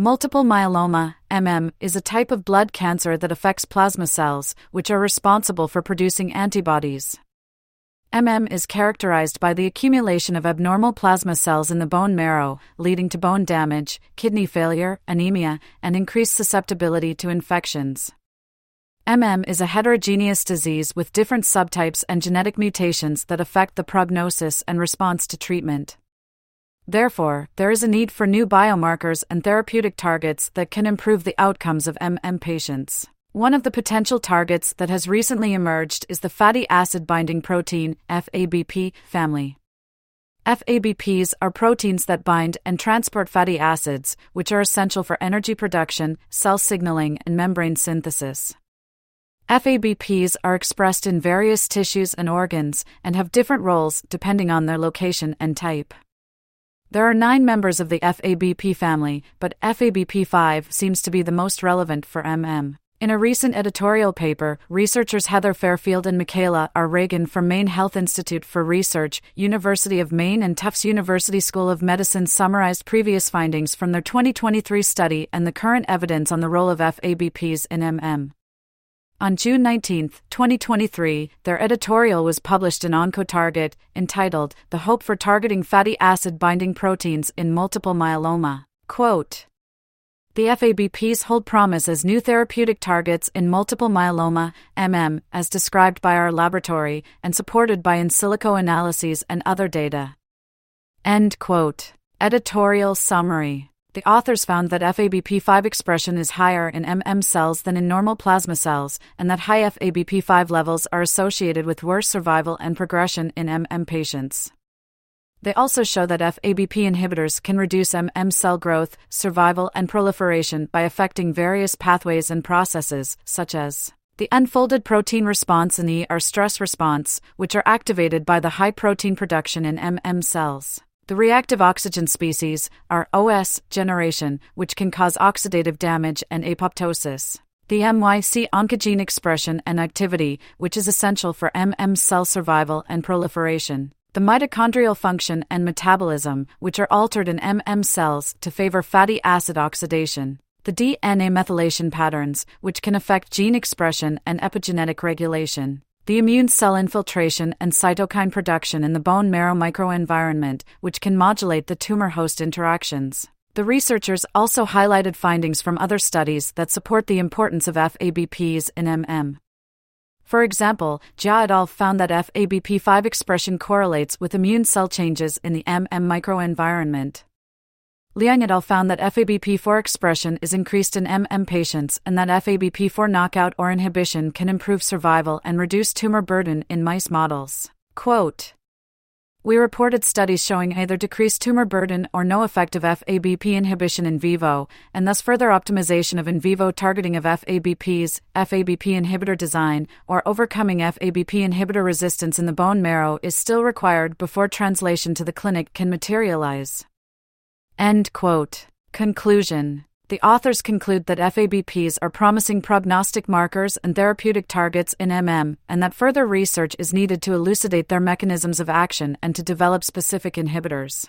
Multiple myeloma, MM, is a type of blood cancer that affects plasma cells, which are responsible for producing antibodies. MM is characterized by the accumulation of abnormal plasma cells in the bone marrow, leading to bone damage, kidney failure, anemia, and increased susceptibility to infections. MM is a heterogeneous disease with different subtypes and genetic mutations that affect the prognosis and response to treatment. Therefore, there is a need for new biomarkers and therapeutic targets that can improve the outcomes of MM patients. One of the potential targets that has recently emerged is the fatty acid binding protein FABP family. FABPs are proteins that bind and transport fatty acids, which are essential for energy production, cell signaling, and membrane synthesis. FABPs are expressed in various tissues and organs and have different roles depending on their location and type. There are nine members of the FABP family, but FABP5 seems to be the most relevant for MM. In a recent editorial paper, researchers Heather Fairfield and Michaela R. Reagan from Maine Health Institute for Research, University of Maine, and Tufts University School of Medicine summarized previous findings from their 2023 study and the current evidence on the role of FABPs in MM. On June 19, 2023, their editorial was published in OncoTarget, entitled The Hope for Targeting Fatty Acid Binding Proteins in Multiple Myeloma. Quote, the FABPs hold promise as new therapeutic targets in multiple myeloma, MM, as described by our laboratory and supported by in silico analyses and other data. End quote. Editorial Summary the authors found that FABP5 expression is higher in MM cells than in normal plasma cells, and that high FABP5 levels are associated with worse survival and progression in MM patients. They also show that FABP inhibitors can reduce MM cell growth, survival, and proliferation by affecting various pathways and processes, such as the unfolded protein response and ER stress response, which are activated by the high protein production in MM cells. The reactive oxygen species ROS generation, which can cause oxidative damage and apoptosis. The MYC oncogene expression and activity, which is essential for MM cell survival and proliferation. The mitochondrial function and metabolism, which are altered in MM cells to favor fatty acid oxidation. The DNA methylation patterns, which can affect gene expression and epigenetic regulation the immune cell infiltration and cytokine production in the bone marrow microenvironment, which can modulate the tumor host interactions. The researchers also highlighted findings from other studies that support the importance of FABPs in MM. For example, Jia et al. found that FABP5 expression correlates with immune cell changes in the MM microenvironment. Liang et al. found that FABP4 expression is increased in MM patients and that FABP4 knockout or inhibition can improve survival and reduce tumor burden in mice models. Quote, we reported studies showing either decreased tumor burden or no effective FABP inhibition in vivo, and thus further optimization of in vivo targeting of FABPs, FABP inhibitor design, or overcoming FABP inhibitor resistance in the bone marrow is still required before translation to the clinic can materialize. End quote. Conclusion The authors conclude that FABPs are promising prognostic markers and therapeutic targets in MM, and that further research is needed to elucidate their mechanisms of action and to develop specific inhibitors.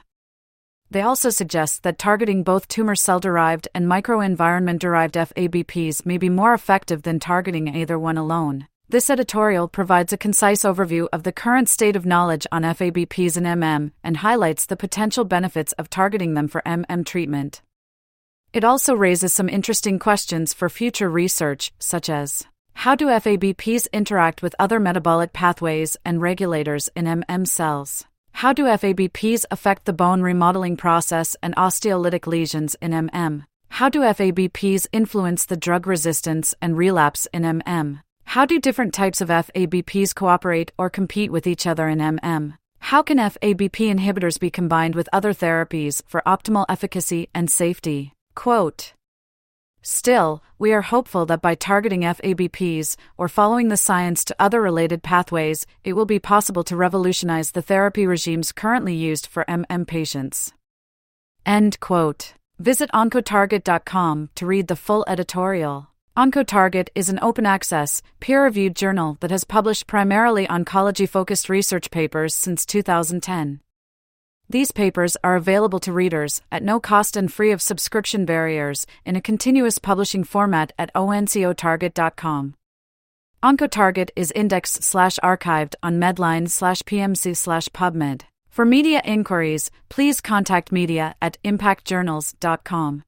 They also suggest that targeting both tumor cell derived and microenvironment derived FABPs may be more effective than targeting either one alone. This editorial provides a concise overview of the current state of knowledge on FABPs and MM and highlights the potential benefits of targeting them for MM treatment. It also raises some interesting questions for future research, such as How do FABPs interact with other metabolic pathways and regulators in MM cells? How do FABPs affect the bone remodeling process and osteolytic lesions in MM? How do FABPs influence the drug resistance and relapse in MM? How do different types of FABPs cooperate or compete with each other in MM? How can FABP inhibitors be combined with other therapies for optimal efficacy and safety? Quote Still, we are hopeful that by targeting FABPs or following the science to other related pathways, it will be possible to revolutionize the therapy regimes currently used for MM patients. End quote. Visit OncoTarget.com to read the full editorial. OncoTarget is an open access, peer reviewed journal that has published primarily oncology focused research papers since 2010. These papers are available to readers at no cost and free of subscription barriers in a continuous publishing format at oncotarget.com. OncoTarget is indexed slash archived on Medline slash PMC slash PubMed. For media inquiries, please contact media at impactjournals.com.